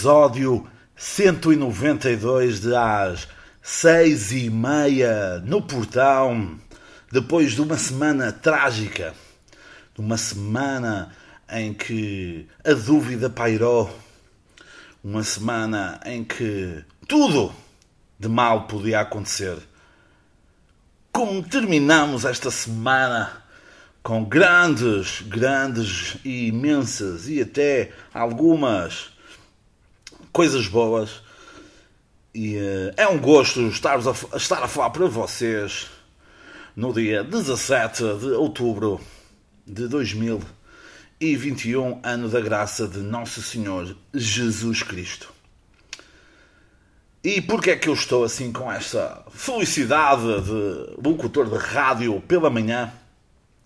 episódio 192 de às seis e meia no portão, depois de uma semana trágica, de uma semana em que a dúvida pairou, uma semana em que tudo de mal podia acontecer. Como terminamos esta semana com grandes, grandes e imensas e até algumas coisas boas. E uh, é um gosto estar a, estar a falar para vocês no dia 17 de outubro de 2021, ano da graça de Nosso Senhor Jesus Cristo. E porquê é que eu estou assim com esta felicidade de locutor de rádio pela manhã?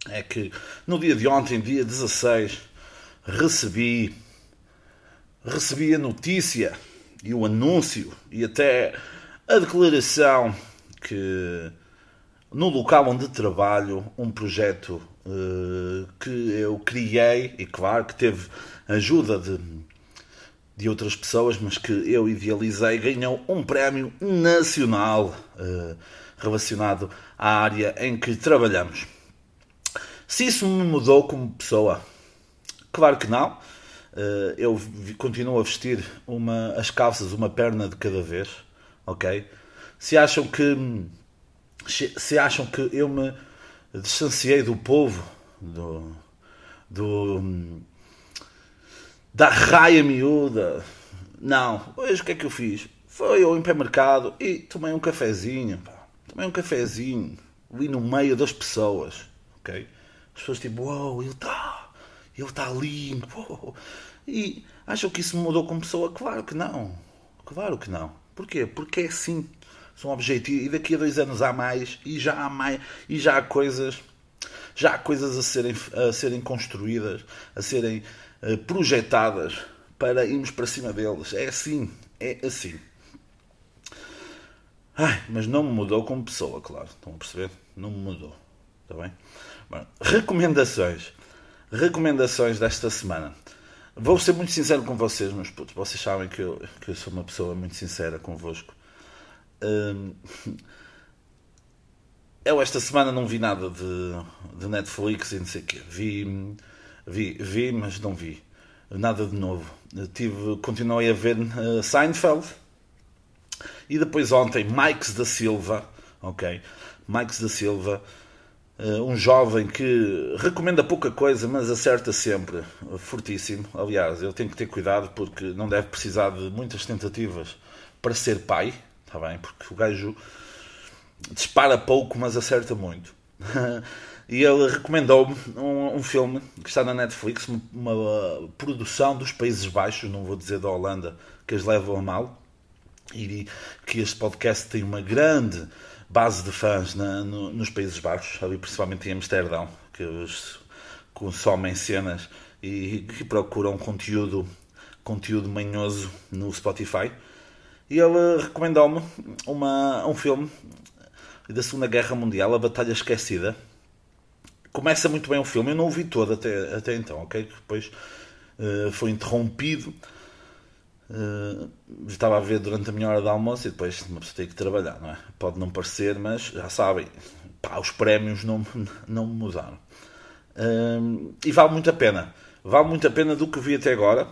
É que no dia de ontem, dia 16, recebi recebi a notícia e o anúncio e até a declaração que no local onde trabalho, um projeto uh, que eu criei e claro que teve ajuda de, de outras pessoas, mas que eu idealizei, ganhou um prémio nacional uh, relacionado à área em que trabalhamos. Se isso me mudou como pessoa, claro que não. Uh, eu continuo a vestir uma, as calças uma perna de cada vez, ok? Se acham que se acham que eu me distanciei do povo, do, do da raia miúda, não. Hoje o que é que eu fiz? Foi ao hipermercado e tomei um cafezinho, pá. tomei um cafezinho ali no meio das pessoas, ok? As pessoas tipo, uau, wow, ele está ele está. Oh. E acham que isso me mudou como pessoa? Claro que não. Claro que não. Porquê? Porque é assim. São objetivos. E daqui a dois anos há mais. E já há mais. E já há coisas. Já há coisas a serem, a serem construídas, a serem uh, projetadas para irmos para cima deles. É assim. É assim. Ai, mas não me mudou como pessoa, claro. Estão a perceber? Não me mudou. Está bem? Bom, recomendações recomendações desta semana. Vou ser muito sincero com vocês, meus putos. Vocês sabem que eu, que eu sou uma pessoa muito sincera convosco. Hum, eu esta semana não vi nada de, de Netflix e não sei o quê. Vi, vi, vi, mas não vi. Nada de novo. tive, continuei a ver uh, Seinfeld. E depois ontem, Mikes da Silva. Ok? Mikes da Silva um jovem que recomenda pouca coisa, mas acerta sempre, fortíssimo. Aliás, ele tem que ter cuidado porque não deve precisar de muitas tentativas para ser pai, está bem? Porque o gajo dispara pouco, mas acerta muito. e ele recomendou-me um, um, filme que está na Netflix, uma, uma, produção dos Países Baixos, não vou dizer da Holanda, que as levam a mal, e que este podcast tem uma grande base de fãs na, no, nos Países Baixos, ali principalmente em Amsterdão, que os consomem cenas e que procuram conteúdo, conteúdo manhoso no Spotify. E ele recomendou-me um filme da Segunda Guerra Mundial, A Batalha Esquecida. Começa muito bem o filme, eu não o vi todo até, até então, ok? Depois uh, foi interrompido Uh, estava a ver durante a minha hora de almoço e depois uma pessoa tem que trabalhar, não é? Pode não parecer, mas já sabem, pá, os prémios não, não me mudaram. Uh, e vale muito a pena. Vale muito a pena do que vi até agora.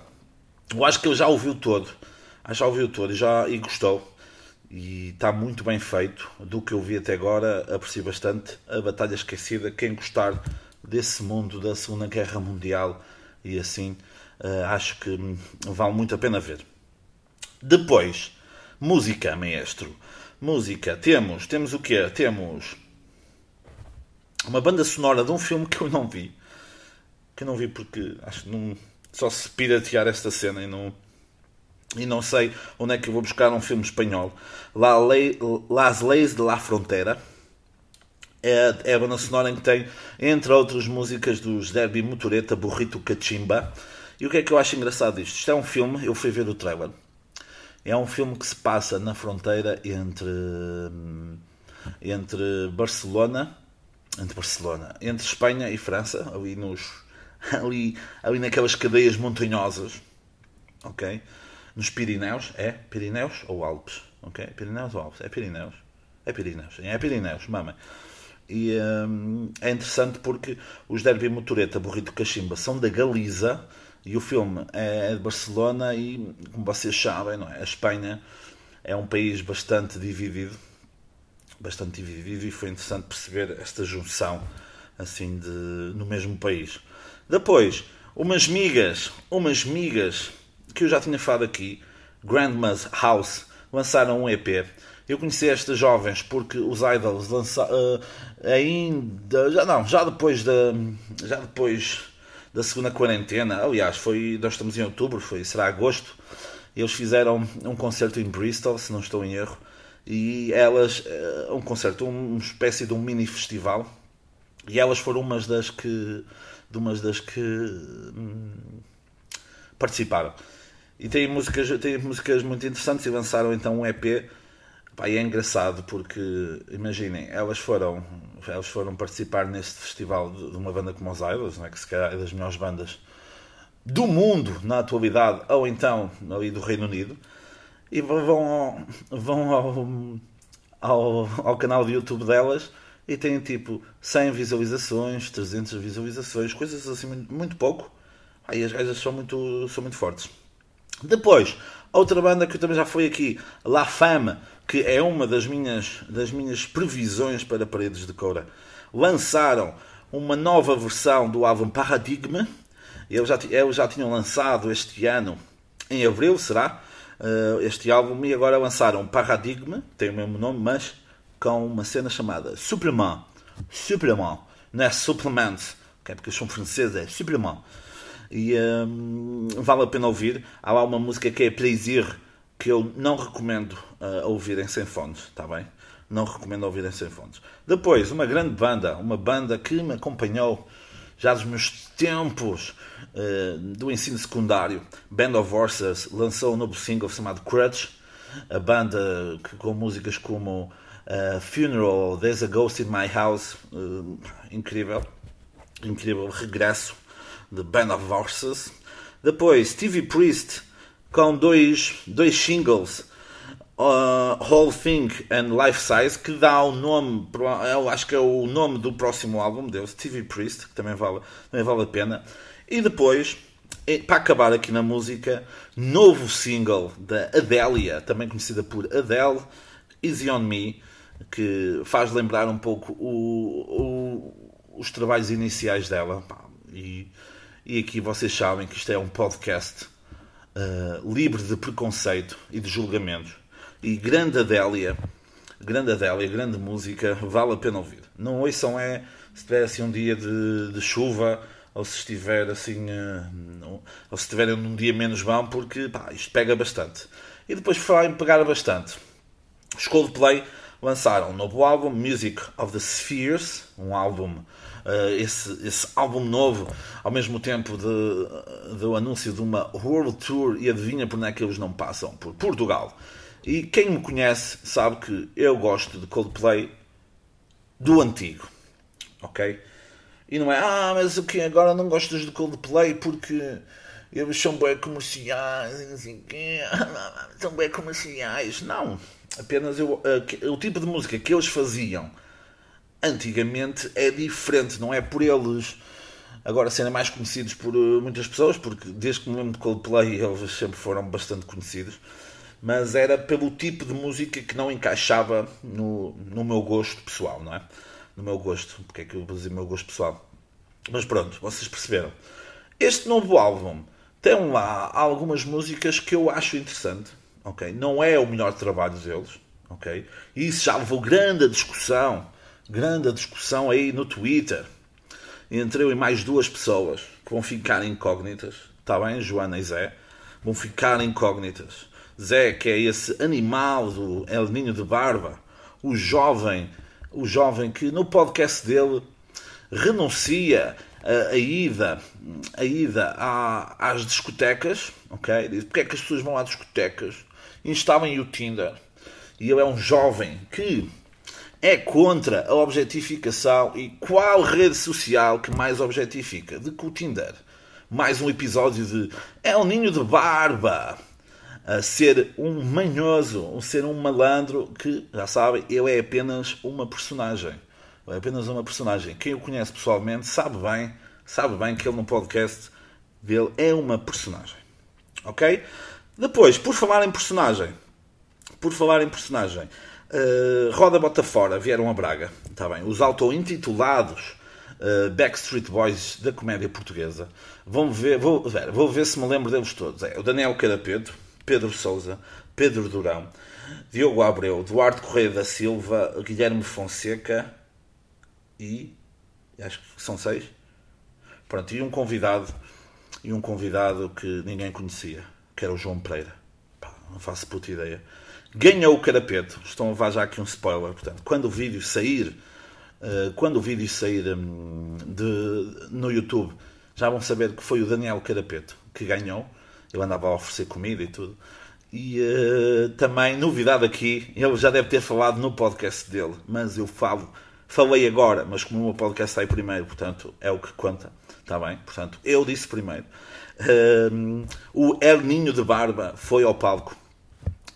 Eu acho que ele já ouviu todo. Acho já ouviu todo e, já, e gostou. E está muito bem feito. Do que eu vi até agora, aprecio bastante a Batalha Esquecida. Quem gostar desse mundo da Segunda Guerra Mundial e assim Uh, acho que vale muito a pena ver. Depois, música, maestro. Música, temos, temos o quê? Temos uma banda sonora de um filme que eu não vi. Que eu não vi porque acho que não, só se piratear esta cena e não, e não sei onde é que eu vou buscar um filme espanhol. La Las Leis de la Frontera. É, é a banda sonora em que tem, entre outras músicas dos Derby Motoreta, Burrito Cachimba, e o que é que eu acho engraçado disto? Isto é um filme, eu fui ver o trailer. É um filme que se passa na fronteira entre entre Barcelona, entre Barcelona, entre Espanha e França, ali nos ali, ali naquelas cadeias montanhosas, ok? nos Pirineus, é? Pirineus ou Alpes? Ok? Pirineus ou Alpes? É Pirineus. É Pirineus, é Pirineus, mamãe. E hum, é interessante porque os Derby Motoreta, Burrito Cachimba são da Galiza e o filme é de Barcelona e, como vocês sabem, não é? a Espanha é um país bastante dividido, bastante dividido e foi interessante perceber esta junção assim de, no mesmo país. Depois, umas migas, umas migas que eu já tinha falado aqui, Grandma's House, lançaram um EP. Eu conheci estas jovens porque os Idols lançaram uh, ainda já não, já depois da já depois da segunda quarentena, aliás, foi nós estamos em outubro, foi será agosto. Eles fizeram um concerto em Bristol, se não estou em erro, e elas uh, um concerto, uma espécie de um mini festival. E elas foram umas das que de umas das que hum, participaram. E tem músicas, tem músicas muito interessantes e lançaram então um EP. Pá, e é engraçado porque, imaginem, elas foram, elas foram participar neste festival de, de uma banda como os Idols, é? que se calhar é das melhores bandas do mundo na atualidade, ou então ali do Reino Unido, e vão ao, vão ao, ao, ao canal de YouTube delas e têm tipo 100 visualizações, 300 visualizações, coisas assim muito, pouco. Aí as gajas são muito, são muito fortes. Depois, outra banda que também já foi aqui, La Femme, que é uma das minhas, das minhas previsões para Paredes de Coura, lançaram uma nova versão do álbum Paradigma. Eles já, eles já tinham lançado este ano, em abril, será? Eh, este álbum, e agora lançaram Paradigma, tem o mesmo nome, mas com uma cena chamada Superman. Superman, não é Supplement, okay? porque são franceses, é Superman. E um, vale a pena ouvir. Há lá uma música que é Plaisir, que eu não recomendo uh, ouvirem sem fones, está bem? Não recomendo ouvirem sem fones. Depois, uma grande banda, uma banda que me acompanhou já dos meus tempos uh, do ensino secundário, Band of Horses, lançou um novo single chamado Crutch, a banda que, com músicas como Uh, Funeral, There's a Ghost in My House, uh, incrível, incrível regresso de Band of Horses. Depois, TV Priest com dois, dois singles, uh, Whole Thing and Life Size, que dá o nome, eu acho que é o nome do próximo álbum deles, TV Priest, que também vale, também vale a pena. E depois, para acabar aqui na música, novo single da Adélia, também conhecida por Adele, Easy on Me que faz lembrar um pouco o, o, os trabalhos iniciais dela. E, e aqui vocês sabem que isto é um podcast uh, livre de preconceito e de julgamentos. E grande Adélia, grande Adélia, grande música, vale a pena ouvir. Não ouçam é se tiver assim um dia de, de chuva ou se estiver assim uh, ou se estiverem num dia menos bom porque pá, isto pega bastante. E depois vai pegar bastante. Os Coldplay lançaram um novo álbum, Music of the Spheres, um álbum, esse, esse álbum novo, ao mesmo tempo de, do anúncio de uma World Tour, e adivinha por onde é que eles não passam? Por Portugal. E quem me conhece sabe que eu gosto de Coldplay do antigo, ok? E não é, ah, mas o que agora não gostas de Coldplay porque eles são bem comerciais, não sei quê, são bem comerciais. Não, Apenas eu, uh, o tipo de música que eles faziam antigamente é diferente, não é por eles agora serem mais conhecidos por uh, muitas pessoas, porque desde que me lembro de Coldplay eles sempre foram bastante conhecidos, mas era pelo tipo de música que não encaixava no, no meu gosto pessoal, não é? No meu gosto, porque é que eu vou dizer meu gosto pessoal? Mas pronto, vocês perceberam. Este novo álbum tem lá algumas músicas que eu acho interessante ok? Não é o melhor trabalho deles, ok? Isso já levou grande discussão, grande discussão aí no Twitter, entre eu e mais duas pessoas que vão ficar incógnitas, está bem, Joana e Zé, vão ficar incógnitas. Zé, que é esse animal do El Ninho de Barba, o jovem, o jovem que no podcast dele renuncia a, a ida, a ida à, às discotecas, ok? Diz, porque é que as pessoas vão às discotecas? instalem o Tinder. E ele é um jovem que é contra a objetificação. E qual rede social que mais objetifica do que o Tinder? Mais um episódio de É um ninho de barba. a ser um manhoso, um ser um malandro que, já sabem, ele é apenas uma personagem. É apenas uma personagem. Quem o conhece pessoalmente sabe bem, sabe bem que ele no podcast dele é uma personagem. Ok? Depois, por falar em personagem, por falar em personagem, uh, Roda Bota Fora vieram a Braga, está bem? Os auto-intitulados uh, Backstreet Boys da comédia portuguesa. Vão ver, vou, ver, vou ver se me lembro deles todos. É o Daniel Carapedo, Pedro Souza, Pedro Durão, Diogo Abreu, Duarte Correia da Silva, Guilherme Fonseca e acho que são seis. Pronto, e um convidado e um convidado que ninguém conhecia, que era o João Pereira. Pá, não faço puta ideia. Ganhou o Carapeto. Estão a levar já aqui um spoiler. Portanto, quando o vídeo sair, uh, quando o vídeo sair um, de, no YouTube, já vão saber que foi o Daniel Carapeto que ganhou. Ele andava a oferecer comida e tudo. E uh, também, novidade aqui, ele já deve ter falado no podcast dele, mas eu falo, falei agora, mas como o meu podcast sai primeiro, portanto, é o que conta, está bem? Portanto, eu disse primeiro. Uh, o Erninho de Barba foi ao palco.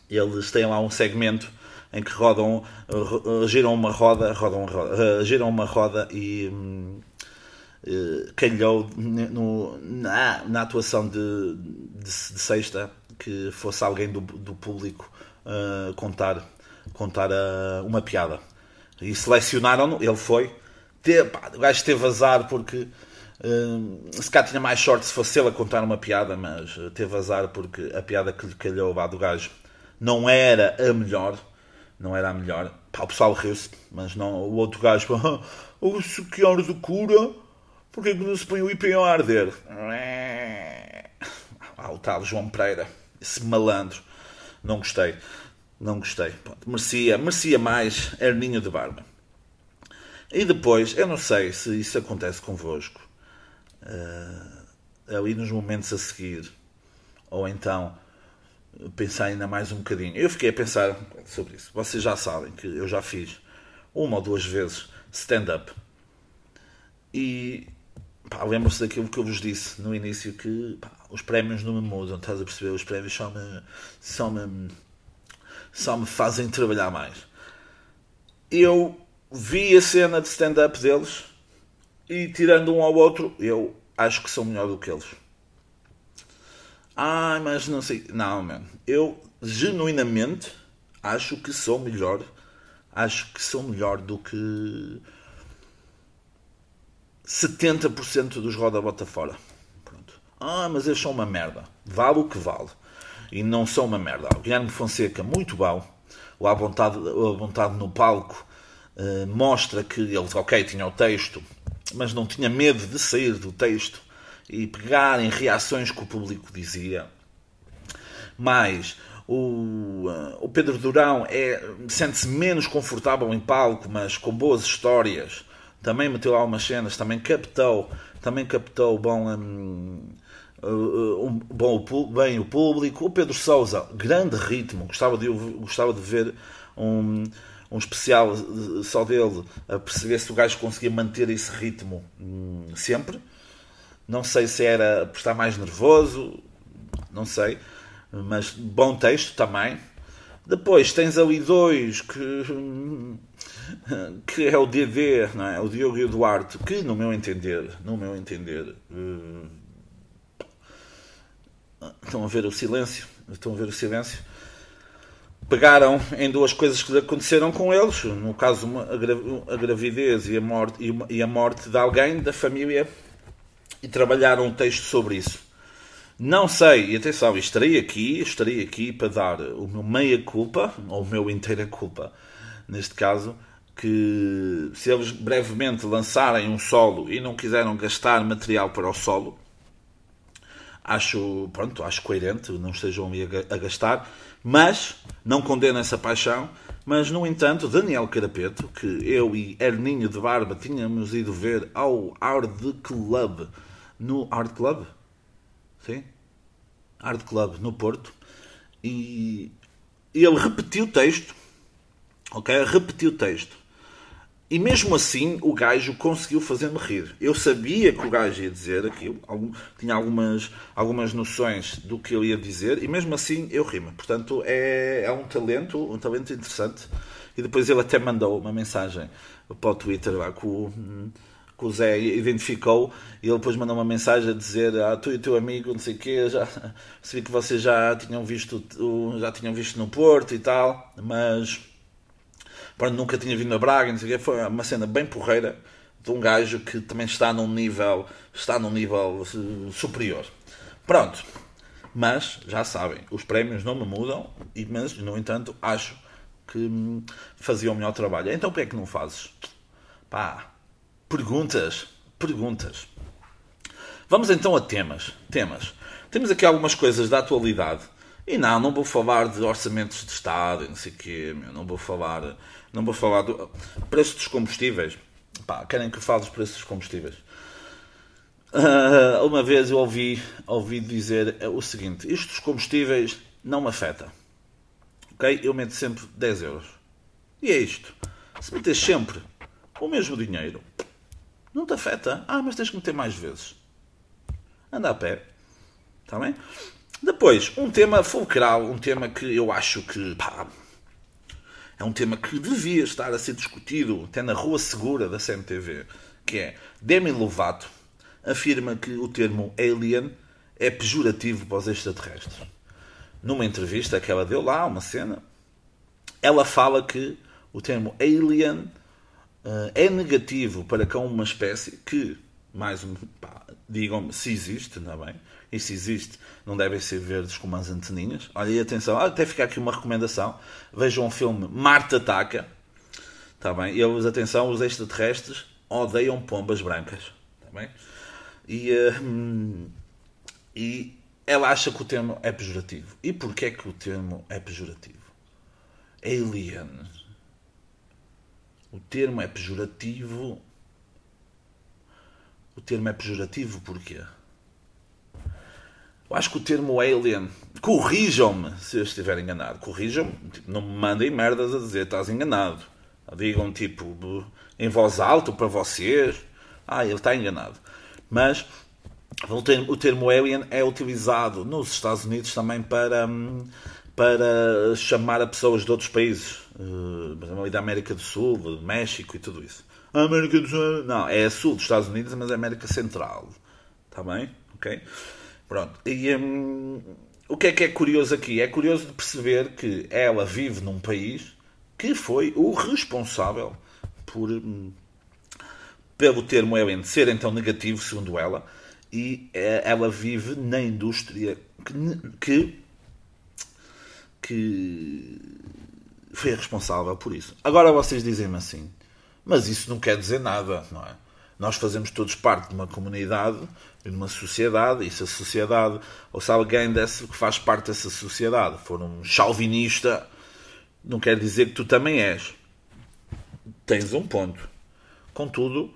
Eles têm lá um segmento em que rodam, uh, giram uma roda, rodam roda, giram uma roda e um, uh, calhou no, na, na atuação de, de, de, sexta que fosse alguém do, do público uh, contar, contar uh, uma piada. E selecionaram-no, ele foi. Te, pá, o gajo teve azar porque uh, se cá tinha mais sorte se fosse ele a contar uma piada, mas teve azar porque a piada que lhe calhou lá do gajo não era a melhor. Não era a melhor. Pá, o pessoal riu-se, mas não, o outro gajo, o sequer de cura Porquê que não se põe o IPO a arder? Ah, o tal João Pereira, esse malandro. Não gostei. Não gostei. Pronto, merecia, merecia mais Herninho de Barba. E depois, eu não sei se isso acontece convosco. Uh, ali nos momentos a seguir. Ou então pensar ainda mais um bocadinho. Eu fiquei a pensar sobre isso. Vocês já sabem que eu já fiz uma ou duas vezes stand-up. E lembro-se daquilo que eu vos disse no início, que pá, os prémios não me mudam, estás a perceber? Os prémios só me, só me, só me fazem trabalhar mais. Eu vi a cena de stand-up deles e, tirando um ao outro, eu acho que sou melhor do que eles. Ah, mas não sei. Não, man. Eu genuinamente acho que sou melhor. Acho que sou melhor do que 70% dos roda bota fora. Pronto. Ah, mas eles são uma merda. Vale o que vale. E não são uma merda. O Guilherme Fonseca, muito bom. À vontade, a vontade no palco uh, mostra que ele, ok, tinha o texto, mas não tinha medo de sair do texto e pegar em reações que o público dizia. Mas o, uh, o Pedro Durão é, sente-se menos confortável em palco, mas com boas histórias também meteu algumas cenas, também captou, também captou bom, um, um, bom, bem o público. O Pedro Souza, grande ritmo, gostava de, gostava de ver um, um especial só dele a perceber se o gajo conseguia manter esse ritmo hum, sempre. Não sei se era por estar mais nervoso, não sei, mas bom texto também. Depois tens ali dois que, que é o DD, não é? o Diogo e o Duarte, que no meu entender, no meu entender, uh, estão a ver o silêncio, estão a ver o silêncio. Pegaram em duas coisas que aconteceram com eles, no caso uma, a, gravidez e a, morte, e, uma, e a morte de alguém da família, e trabalharam um texto sobre isso. Não sei, e atenção, estarei aqui, estarei aqui para dar o meu meia culpa, ou o meu inteira culpa, neste caso, que se eles brevemente lançarem um solo e não quiseram gastar material para o solo, acho, pronto, acho coerente, não estejam a gastar, mas não condeno essa paixão. Mas, no entanto, Daniel Carapeto, que eu e Erninho de Barba tínhamos ido ver ao Art Club, no Art Club, sim, Art Club no Porto, e ele repetiu o texto, ok? Repetiu o texto. E mesmo assim o gajo conseguiu fazer-me rir. Eu sabia que o gajo ia dizer aquilo, algum, tinha algumas, algumas noções do que ele ia dizer, e mesmo assim eu ri-me. Portanto, é, é um talento, um talento interessante. E depois ele até mandou uma mensagem para o Twitter lá com o, que o Zé identificou e ele depois mandou uma mensagem a dizer ah, tu e teu amigo, não sei o quê, já sei que vocês já tinham visto já tinham visto no Porto e tal, mas pronto, nunca tinha vindo a Braga, não sei o quê. foi uma cena bem porreira de um gajo que também está num nível está num nível superior. Pronto. Mas, já sabem, os prémios não me mudam, mas, no entanto, acho que hum, faziam o melhor trabalho. Então, por que é que não fazes? Pá, Perguntas, perguntas. Vamos então a temas. Temas. Temos aqui algumas coisas da atualidade. E não, não vou falar de orçamentos de Estado não sei o quê, meu. não vou falar, não vou falar do preço dos combustíveis. Pá, querem que eu fale dos preços dos combustíveis? Uh, uma vez eu ouvi, ouvi dizer o seguinte: isto dos combustíveis não me afeta. Ok? Eu meto sempre 10 euros. E é isto. Se metes sempre o mesmo dinheiro, não te afeta. Ah, mas tens que meter mais vezes. Anda a pé. Está bem? Depois, um tema fulcral, um tema que eu acho que pá, é um tema que devia estar a ser discutido até na rua segura da CMTV, que é Demi Lovato afirma que o termo alien é pejorativo para os extraterrestres. Numa entrevista que ela deu lá, uma cena, ela fala que o termo alien é negativo para com uma espécie que, mais um, digam-me se existe, não é bem? E se existe, não devem ser verdes como as anteninhas. Olha, e atenção, até ficar aqui uma recomendação: vejam o filme Marte Ataca. Está bem? Eles, atenção, os extraterrestres odeiam pombas brancas. Está bem? E, uh, e ela acha que o termo é pejorativo. E porquê é que o termo é pejorativo? Alien o termo é pejorativo. O termo é pejorativo porquê? Eu acho que o termo alien. Corrijam-me se eu estiver enganado. Corrijam-me. Tipo, não me mandem merdas a dizer estás enganado. Digam tipo em voz alta para vocês. Ah, ele está enganado. Mas o termo, alien é utilizado nos Estados Unidos também para. Hum, para chamar a pessoas de outros países, uh, da América do Sul, do México e tudo isso. A América do Sul, não, é a sul dos Estados Unidos, mas é América Central. Está bem? Ok? Pronto. E um, o que é que é curioso aqui? É curioso de perceber que ela vive num país que foi o responsável por um, pelo termo alien ser então negativo, segundo ela, e eh, ela vive na indústria que, que que foi responsável por isso. Agora vocês dizem-me assim, mas isso não quer dizer nada, não é? Nós fazemos todos parte de uma comunidade e de uma sociedade, e se a sociedade, ou se alguém desse, que faz parte dessa sociedade for um chauvinista, não quer dizer que tu também és. Tens um ponto. Contudo,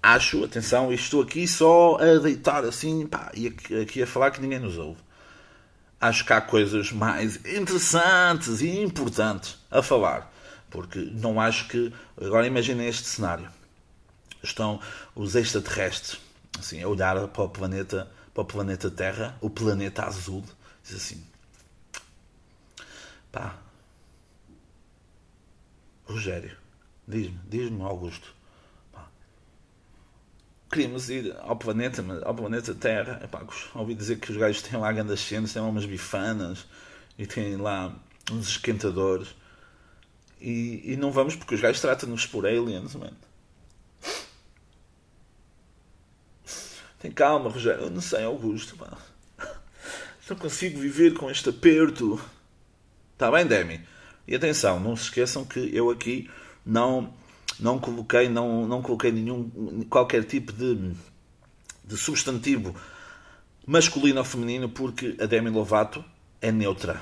acho, atenção, estou aqui só a deitar assim, pá, e aqui, aqui a falar que ninguém nos ouve acho que há coisas mais interessantes e importantes a falar. Porque não acho que. Agora imaginem este cenário. Estão os extraterrestres assim, a olhar para o planeta, para o planeta Terra, o planeta azul, diz assim: pá, Rogério, diz-me, diz-me, Augusto, queríamos ir ao planeta, ao planeta Terra. Epá, ouvi dizer que os gajos têm lá grandes cenas, têm lá umas bifanas e têm lá uns esquentadores. E, e não vamos porque os gajos tratam-nos por aliens, mano. Tem calma, Rogério. Eu não sei, Augusto. Pá. Não consigo viver com este aperto. Está bem, Demi? E atenção, não se esqueçam que eu aqui não não coloquei, não, não coloquei nenhum, qualquer tipo de, de substantivo masculino ou feminino porque a Demi Lovato é neutra.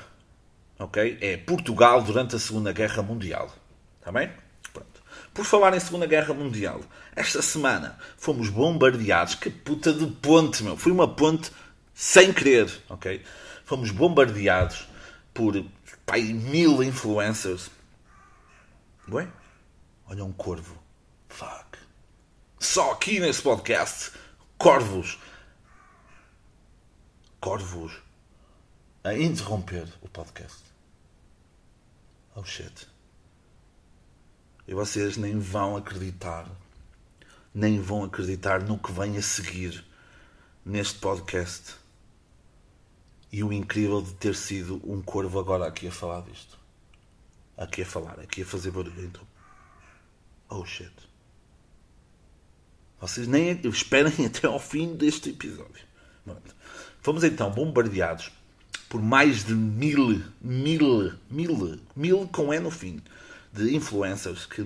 Ok? É Portugal durante a Segunda Guerra Mundial. Está bem? Pronto. Por falar em Segunda Guerra Mundial, esta semana fomos bombardeados. Que puta de ponte, meu. Foi uma ponte sem querer. Ok? Fomos bombardeados por pai, mil influencers. Bem? Olha um corvo. Fuck. Só aqui nesse podcast, corvos. Corvos a interromper o podcast. Oh shit. E vocês nem vão acreditar, nem vão acreditar no que vem a seguir neste podcast. E o incrível de ter sido um corvo agora aqui a falar disto. Aqui a falar, aqui a fazer barulho. Então. Oh shit. Vocês nem esperem até ao fim deste episódio. Fomos então bombardeados por mais de mil, mil, mil, mil com E no fim, de influencers que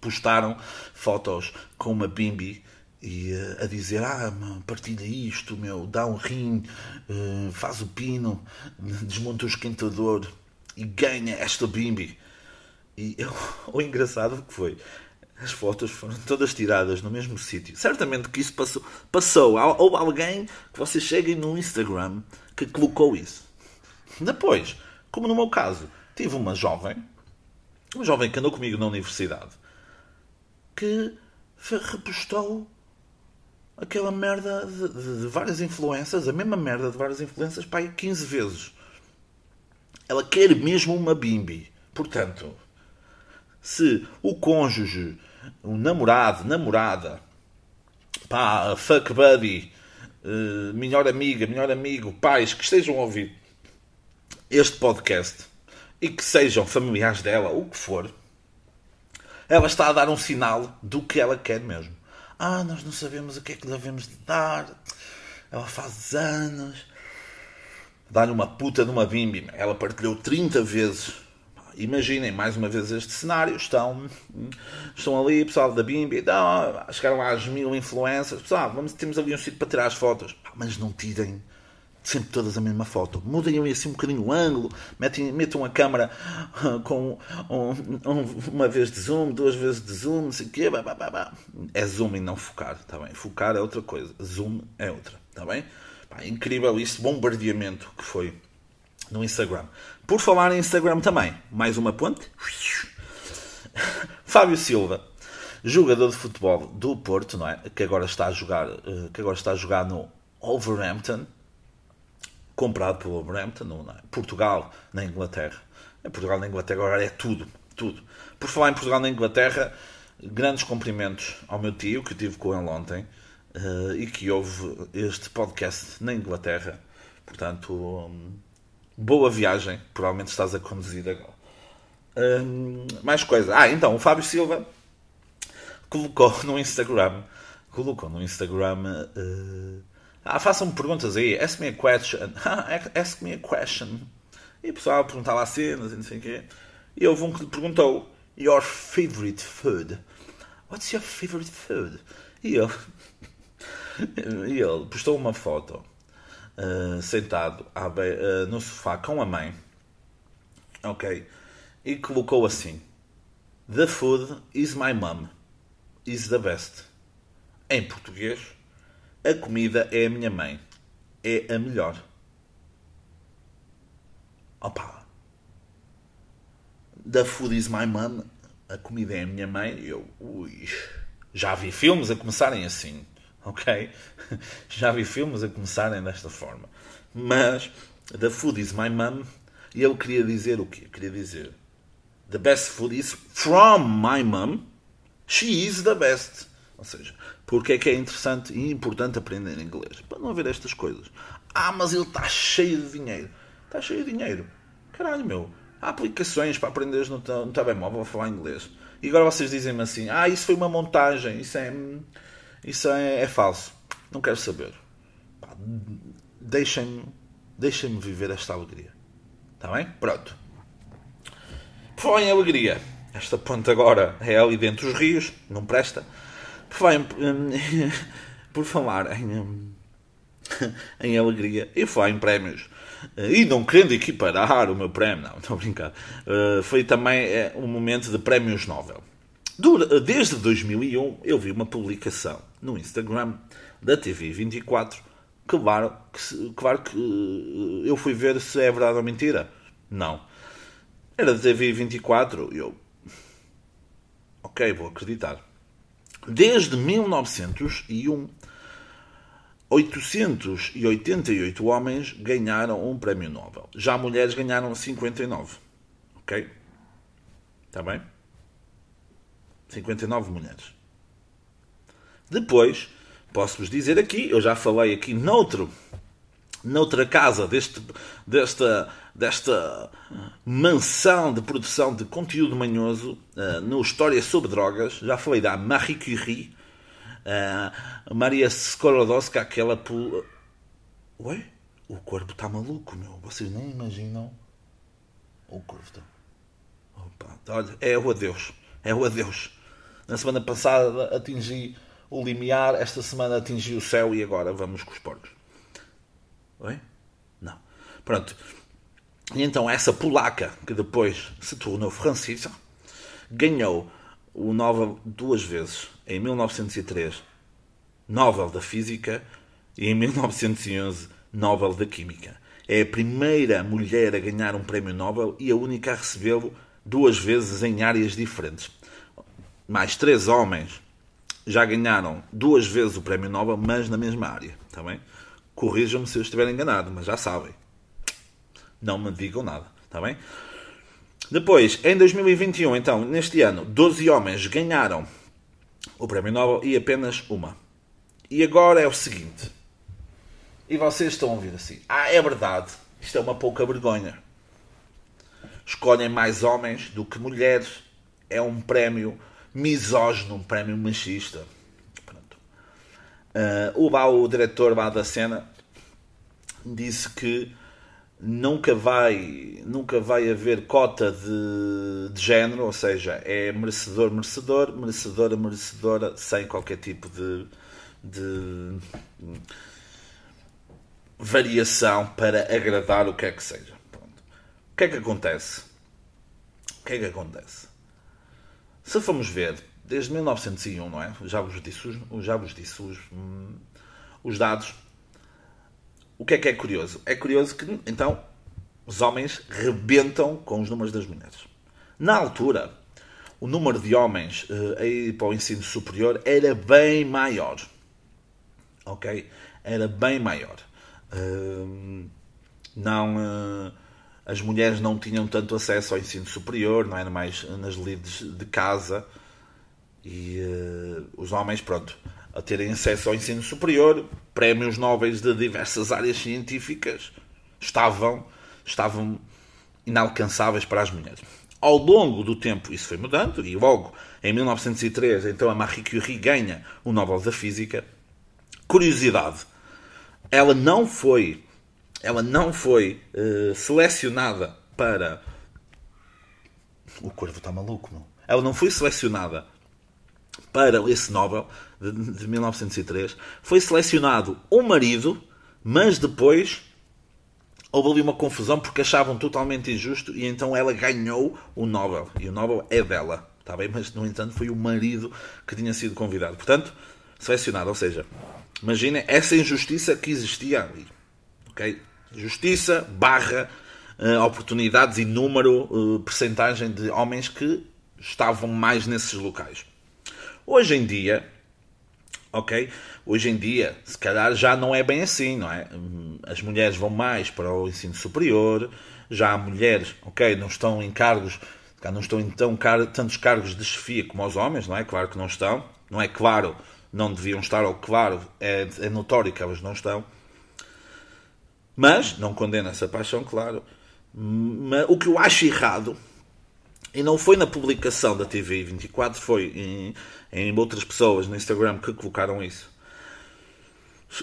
postaram fotos com uma bimbi e uh, a dizer ah, partilha isto, meu, dá um rim, uh, faz o pino, desmonta o esquentador e ganha esta bimbi. E eu, o engraçado que foi, as fotos foram todas tiradas no mesmo sítio. Certamente que isso passou. passou. Houve alguém que vocês cheguem no Instagram que colocou isso. Depois, como no meu caso, tive uma jovem, uma jovem que andou comigo na universidade, que repostou aquela merda de, de, de várias influências, a mesma merda de várias influências, aí 15 vezes. Ela quer mesmo uma bimbi. Portanto, se o cônjuge, o namorado, namorada, pá, fuck buddy, uh, melhor amiga, melhor amigo, pais que estejam a ouvir este podcast e que sejam familiares dela, o que for, ela está a dar um sinal do que ela quer mesmo. Ah, nós não sabemos o que é que devemos de dar. Ela faz anos. Dá-lhe uma puta de uma bimbi. Ela partilhou 30 vezes imaginem mais uma vez este cenário, estão, estão ali, pessoal da Bimbi, então, chegaram lá as mil influências, pessoal, vamos, temos ali um sítio para tirar as fotos, mas não tirem sempre todas a mesma foto. Mudem assim um bocadinho o ângulo, metem, metam a câmera com um, um, uma vez de zoom, duas vezes de zoom, não sei o quê. É zoom e não focar, está bem? Focar é outra coisa, zoom é outra, está bem? Pá, incrível isso, bombardeamento que foi no Instagram. Por falar em Instagram também, mais uma ponte. Fábio Silva, jogador de futebol do Porto, não é? Que agora está a jogar, eh, que agora está a jogar no Wolverhampton, comprado pelo Wolverhampton, não é? Portugal na Inglaterra. É Portugal na Inglaterra agora é tudo, tudo. Por falar em Portugal na Inglaterra, grandes cumprimentos ao meu tio que eu tive com ele ontem uh, e que ouve este podcast na Inglaterra. Portanto, um, Boa viagem, provavelmente estás a conduzir agora. Hum, mais coisa. Ah, então, o Fábio Silva colocou no Instagram. Colocou no Instagram. Uh, ah, façam-me perguntas aí. Ask me a question. Ask me a question. E o pessoal perguntava cenas e não sei o quê. E houve um que lhe perguntou: Your favorite food? What's your favorite food? E ele, e ele postou uma foto uh, sentado uh, no sofá com a mãe, ok, e colocou assim: The food is my mom, is the best. Em português, a comida é a minha mãe, é a melhor. Opa! The food is my mom, a comida é a minha mãe. Eu, ui, já vi filmes a começarem assim ok? Já vi filmes a começarem desta forma. Mas The Food is My Mom, e ele queria dizer o quê? Queria dizer The best food is from my mom. She is the best. Ou seja, porque é que é interessante e importante aprender inglês? Para não haver estas coisas. Ah, mas ele está cheio de dinheiro. Está cheio de dinheiro. Caralho, meu. Há aplicações para aprenderes no, no telemóvel a falar inglês. E agora vocês dizem-me assim: ah, isso foi uma montagem. Isso é hum, isso é, é falso. Não quero saber. Deixem-me deixem viver esta alegria. Está bem? Pronto. Por falar em alegria, esta ponte agora é ali dentro dos rios, não presta. Por falar em, por falar em, em alegria e falar em prémios, e não querendo equiparar o meu prémio, não, estou a brincar, eh, foi também eh, um momento de prémios Nobel. Desde 2001 eu vi uma publicação no Instagram da TV24. Claro que, claro que eh, eu fui ver se é verdade ou mentira. Não. Era da TV24. Eu. Ok, vou acreditar. Desde 1901, 888 homens ganharam um prémio Nobel. Já mulheres ganharam 59. Ok? Está bem? 59 mulheres. Depois, posso-vos dizer aqui, eu já falei aqui noutro, noutra casa deste, desta, desta mansão de produção de conteúdo manhoso uh, no História sobre Drogas, já falei da Marie Curie, uh, Maria Skolodowska, aquela... Pul... Ué? O corpo está maluco, meu. Vocês nem imaginam. O corpo está... Opa, olha, é o adeus. É o adeus. Na semana passada atingi o limiar, esta semana atingi o céu e agora vamos com os porcos. Oi? Não. Pronto. E então essa polaca, que depois se tornou francesa, ganhou o Nobel duas vezes. Em 1903, Nobel da Física e em 1911, Nobel da Química. É a primeira mulher a ganhar um prémio Nobel e a única a recebê-lo duas vezes em áreas diferentes. Mais três homens já ganharam duas vezes o prémio Nobel, mas na mesma área. Está bem? Corrijam-me se eu estiver enganado, mas já sabem. Não me digam nada. Está bem? Depois, em 2021, então, neste ano, 12 homens ganharam o prémio Nobel e apenas uma. E agora é o seguinte. E vocês estão a ouvir assim. Ah, é verdade. Isto é uma pouca vergonha. Escolhem mais homens do que mulheres. É um prémio misógino, um prémio machista. Pronto. Uh, o, o diretor da cena disse que nunca vai, nunca vai haver cota de, de género, ou seja, é merecedor, merecedor, merecedora, merecedora, sem qualquer tipo de, de variação para agradar o que é que seja. Pronto. O que é que acontece? O que é que acontece? Se formos ver, desde 1901, não é? Já vos disse, já vos disse os, hum, os dados. O que é que é curioso? É curioso que, então, os homens rebentam com os números das mulheres. Na altura, o número de homens uh, aí para o ensino superior era bem maior. Ok? Era bem maior. Uh, não. Uh, as mulheres não tinham tanto acesso ao ensino superior, não era mais nas lides de casa e uh, os homens, pronto, a terem acesso ao ensino superior, prémios nobres de diversas áreas científicas estavam, estavam inalcançáveis para as mulheres. Ao longo do tempo isso foi mudando e logo em 1903 então a Marie Curie ganha o Nobel da Física. Curiosidade, ela não foi ela não foi uh, selecionada para. O corvo está maluco, não? Ela não foi selecionada para esse Nobel de, de 1903. Foi selecionado o marido, mas depois houve ali uma confusão porque achavam totalmente injusto e então ela ganhou o Nobel. E o Nobel é dela, está bem? Mas, no entanto, foi o marido que tinha sido convidado. Portanto, selecionado. Ou seja, imaginem essa injustiça que existia ali. Ok? Justiça barra uh, oportunidades e número, uh, percentagem de homens que estavam mais nesses locais. Hoje em dia, ok? Hoje em dia, se calhar já não é bem assim, não é? As mulheres vão mais para o ensino superior, já há mulheres, ok, não estão em cargos, não estão em tão car tantos cargos de chefia como os homens, não é? Claro que não estão, não é claro, não deviam estar, ou claro, é, é notório que elas não estão. Mas, não condena essa paixão, claro. Mas, o que eu acho errado, e não foi na publicação da TV 24, foi em, em outras pessoas no Instagram que colocaram isso.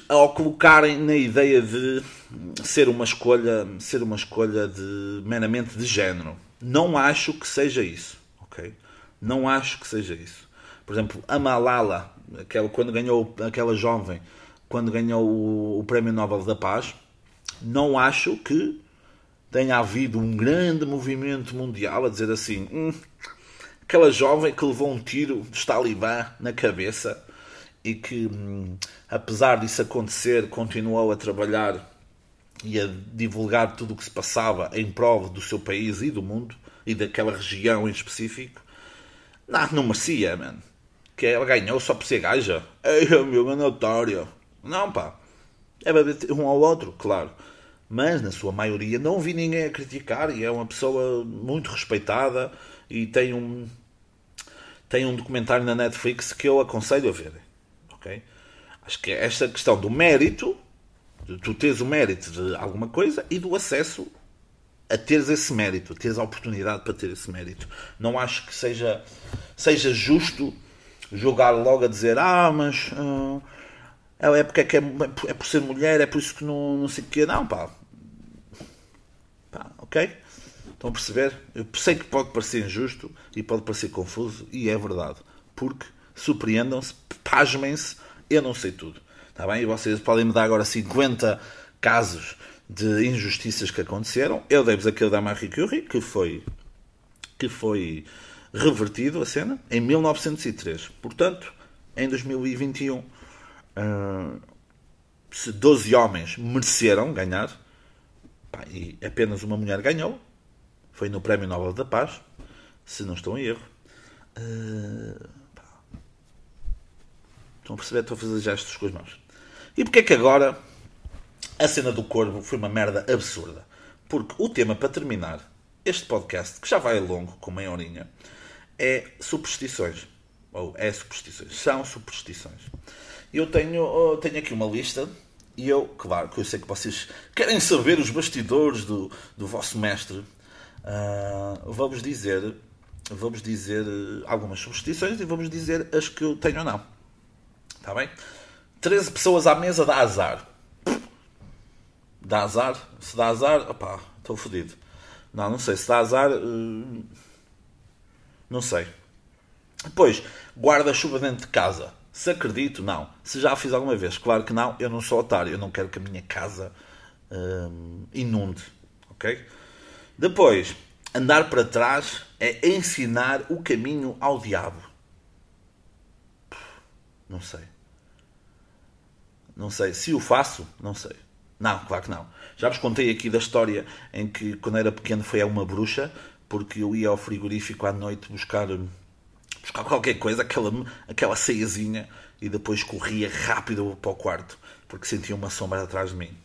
Ao colocarem na ideia de ser uma escolha, ser uma escolha de meramente de género. Não acho que seja isso, ok? Não acho que seja isso. Por exemplo, a Malala, aquela, quando ganhou aquela jovem, quando ganhou o, o Prémio Nobel da Paz, não acho que tenha havido um grande movimento mundial a dizer assim: hum, aquela jovem que levou um tiro de Talibã na cabeça e que, hum, apesar disso acontecer, continuou a trabalhar e a divulgar tudo o que se passava em prova do seu país e do mundo e daquela região em específico. Não, não merecia, man. que ela ganhou só por ser gaja. Ei, meu, é notório. Não, pá. É para um ao outro, claro. Mas, na sua maioria, não vi ninguém a criticar e é uma pessoa muito respeitada e tem um, tem um documentário na Netflix que eu aconselho a ver. Ok? Acho que é esta questão do mérito, de tu teres o mérito de alguma coisa e do acesso a teres esse mérito, a teres a oportunidade para ter esse mérito. Não acho que seja, seja justo jogar logo a dizer ah, mas uh, é porque é, que é, é, por ser mulher, é por isso que não, não sei o quê. Não, pá. Ok? Estão a perceber? Eu sei que pode parecer injusto e pode parecer confuso, e é verdade. Porque surpreendam-se, pasmem-se, eu não sei tudo. Está bem? E vocês podem me dar agora 50 casos de injustiças que aconteceram. Eu dei-vos aquele da Marie Curie, que foi, que foi revertido a cena em 1903. Portanto, em 2021, uh, se 12 homens mereceram ganhar, pá, e apenas uma mulher ganhou, foi no Prémio Nobel da Paz, se não estou em erro. Uh, estão a perceber? Estou a fazer gestos com as mãos. E porquê é que agora a cena do corvo foi uma merda absurda? Porque o tema para terminar este podcast, que já vai longo, com meia horinha, é superstições. Ou é superstições. São superstições. Eu tenho, tenho aqui uma lista e eu, claro, que eu sei que vocês querem saber os bastidores do, do vosso mestre. Uh, vamos dizer vamos dizer algumas superstições e vamos dizer as que eu tenho ou não. Está bem? 13 pessoas à mesa dá azar. Dá azar? Se dá azar, opá, estou fodido. Não, não sei. Se dá azar, uh, não sei. Depois, guarda-chuva dentro de casa. Se acredito, não. Se já fiz alguma vez, claro que não. Eu não sou otário. Eu não quero que a minha casa hum, inunde. Ok? Depois, andar para trás é ensinar o caminho ao diabo. Não sei. Não sei. Se o faço, não sei. Não, claro que não. Já vos contei aqui da história em que, quando era pequeno, foi a uma bruxa porque eu ia ao frigorífico à noite buscar, buscar qualquer coisa, aquela, aquela ceiazinha, e depois corria rápido para o quarto, porque sentia uma sombra atrás de mim.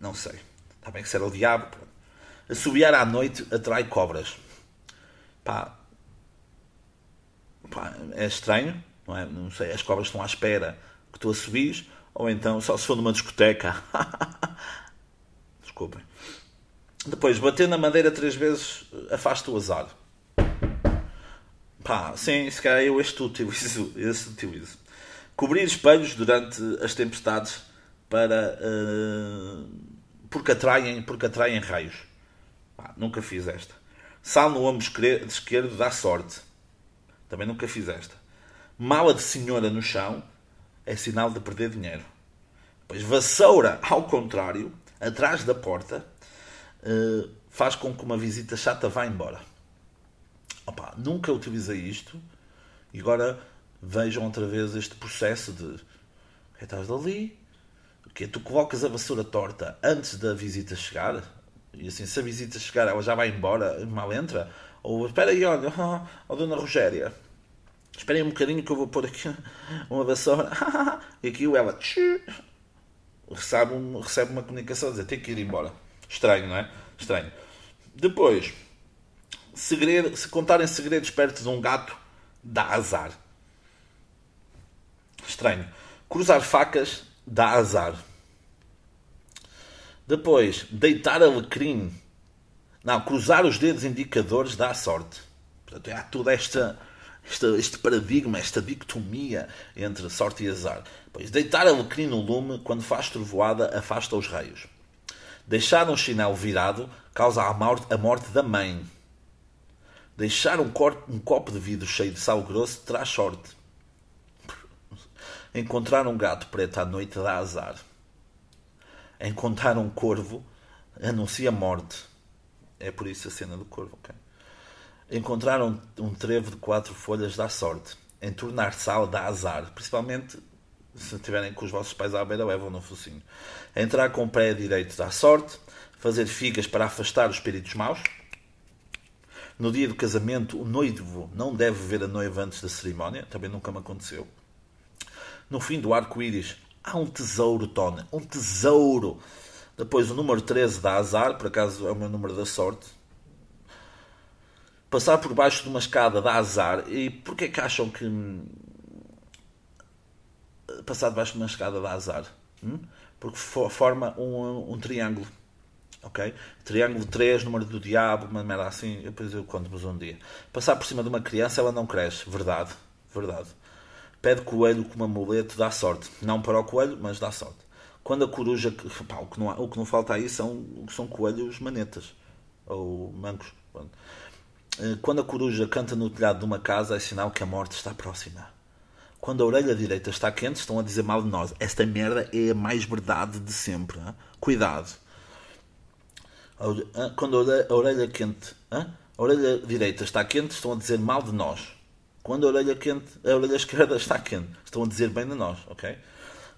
Não sei. Está bem que será o diabo. Assobiar à noite atrai cobras. Pá, pá, é estranho, não é? Não sei, as cobras estão à espera que tu assobies, ou então só se for numa discoteca. Desculpem. Depois, bater na madeira três vezes afasta o azar. Pá, sim, se calhar eu este utilizo, este utilizo. Cobrir espelhos durante as tempestades para. Uh, porque, atraem, porque atraem raios. Pá, nunca fiz esta. Sal no ombro esquerdo dá sorte. Também nunca fiz esta. Mala de senhora no chão é sinal de perder dinheiro. Pois vassoura ao contrário, atrás da porta, uh, faz com que uma visita chata vá embora. Opa, nunca utilizei isto. E agora vejam outra vez este processo de que estás ali, que tu colocas a vassoura torta antes da visita chegar? E assim se a visita chegar ela já vai embora, mal entra, ou espera aí, olha, oh dona Rogéria, esperem um bocadinho que eu vou pôr aqui uma vassoura. E aqui ela recebe, um, recebe uma comunicação a dizer tem que ir embora. Estranho, não é? Estranho. Depois, segredo, se contarem segredos perto de um gato, dá azar. Estranho. Cruzar facas dá azar. Depois, deitar alecrim. Não, cruzar os dedos indicadores dá sorte. Portanto, há toda esta, este paradigma, esta dicotomia entre sorte e azar. Pois, deitar alecrim no lume, quando faz trovoada, afasta os raios. Deixar um chinelo virado causa a morte, a morte da mãe. Deixar um, um copo de vidro cheio de sal grosso traz sorte. Encontrar um gato preto à noite dá azar. Encontrar um corvo anuncia morte. É por isso a cena do corvo, ok? Encontrar um, um trevo de quatro folhas dá sorte. Entornar sal dá azar. Principalmente se estiverem com os vossos pais à beira, levam no focinho. Entrar com o pé direito dá sorte. Fazer figas para afastar os espíritos maus. No dia do casamento, o noivo não deve ver a noiva antes da cerimónia. Também nunca me aconteceu. No fim do arco-íris, há um tesouro, Tony. Um tesouro. Depois, o número 13 dá azar. Por acaso, é o meu número da sorte. Passar por baixo de uma escada dá azar. E porquê que acham que hum, passar debaixo de uma escada dá azar? Hum? Porque forma um, um triângulo ok? Triângulo 3, número do diabo, uma merda assim, depois eu conto-vos um dia. Passar por cima de uma criança, ela não cresce, verdade, verdade. Pede coelho como amuleto, dá sorte. Não para o coelho, mas dá sorte. Quando a coruja, pá, o, que não, o que não falta aí são, são coelhos manetas, ou mancos. Eh, quando a coruja canta no telhado de uma casa, é sinal que a morte está próxima. Quando a orelha direita está quente, estão a dizer mal de nós. Esta merda é a mais verdade de sempre. Hein? Cuidado. Quando a orelha quente, a orelha direita está quente, estão a dizer mal de nós. Quando a orelha quente, a orelha esquerda está quente, estão a dizer bem de nós, ok?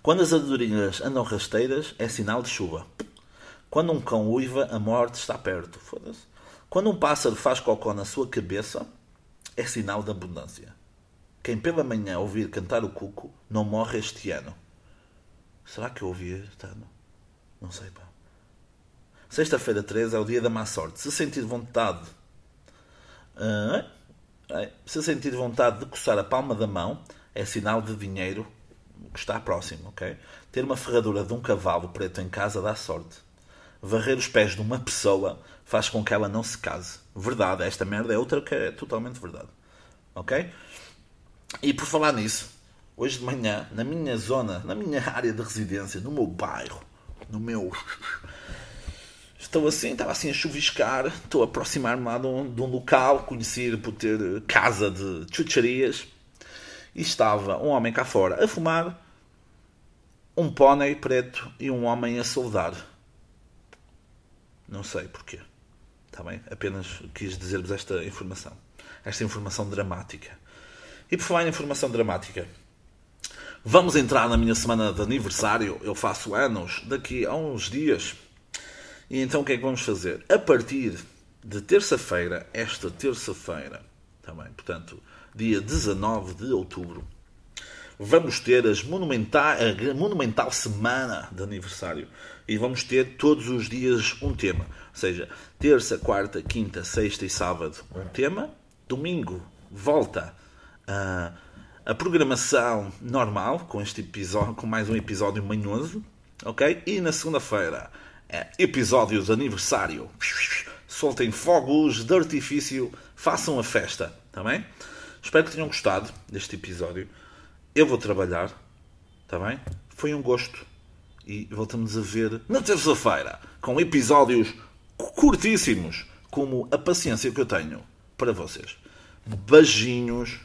Quando as andorinhas andam rasteiras, é sinal de chuva. Quando um cão uiva, a morte está perto. Foda-se. Quando um pássaro faz cocó na sua cabeça, é sinal de abundância. Quem pela manhã ouvir cantar o cuco, não morre este ano. Será que eu ouvi este ano? Não sei, pá. Sexta-feira 13 é o dia da má sorte. Se sentir vontade. Uh, se sentir vontade de coçar a palma da mão, é sinal de dinheiro que está próximo, ok? Ter uma ferradura de um cavalo preto em casa dá sorte. Varrer os pés de uma pessoa faz com que ela não se case. Verdade, esta merda é outra que é totalmente verdade. Ok? E por falar nisso, hoje de manhã, na minha zona, na minha área de residência, no meu bairro, no meu Estou assim, estava assim a chuviscar, estou a aproximar-me lá de um, de um, local conhecido por ter casa de chucharias e estava um homem cá fora a fumar, um pônei preto e um homem a soldar. Não sei porquê. Está bem? Apenas quis dizer-vos esta informação. Esta informação dramática. E por falar em informação dramática, vamos entrar na minha semana de aniversário. Eu faço anos daqui a uns dias. E então o que é que vamos fazer? A partir de terça-feira, esta terça-feira, também, portanto, dia 19 de outubro, vamos ter as a monumental semana de aniversário e vamos ter todos os dias um tema. Ou seja, terça, quarta, quinta, sexta e sábado um tema. Domingo volta a, a programação normal com este episódio, com mais um episódio manhoso, ok? E na segunda-feira episódio de aniversário. Soltem fogos de artifício, façam a festa, está bem? Espero que tenham gostado deste episódio. Eu vou trabalhar, está bem? Foi um gosto e voltamos a ver na terça-feira com episódios curtíssimos, como a paciência que eu tenho para vocês. Beijinhos.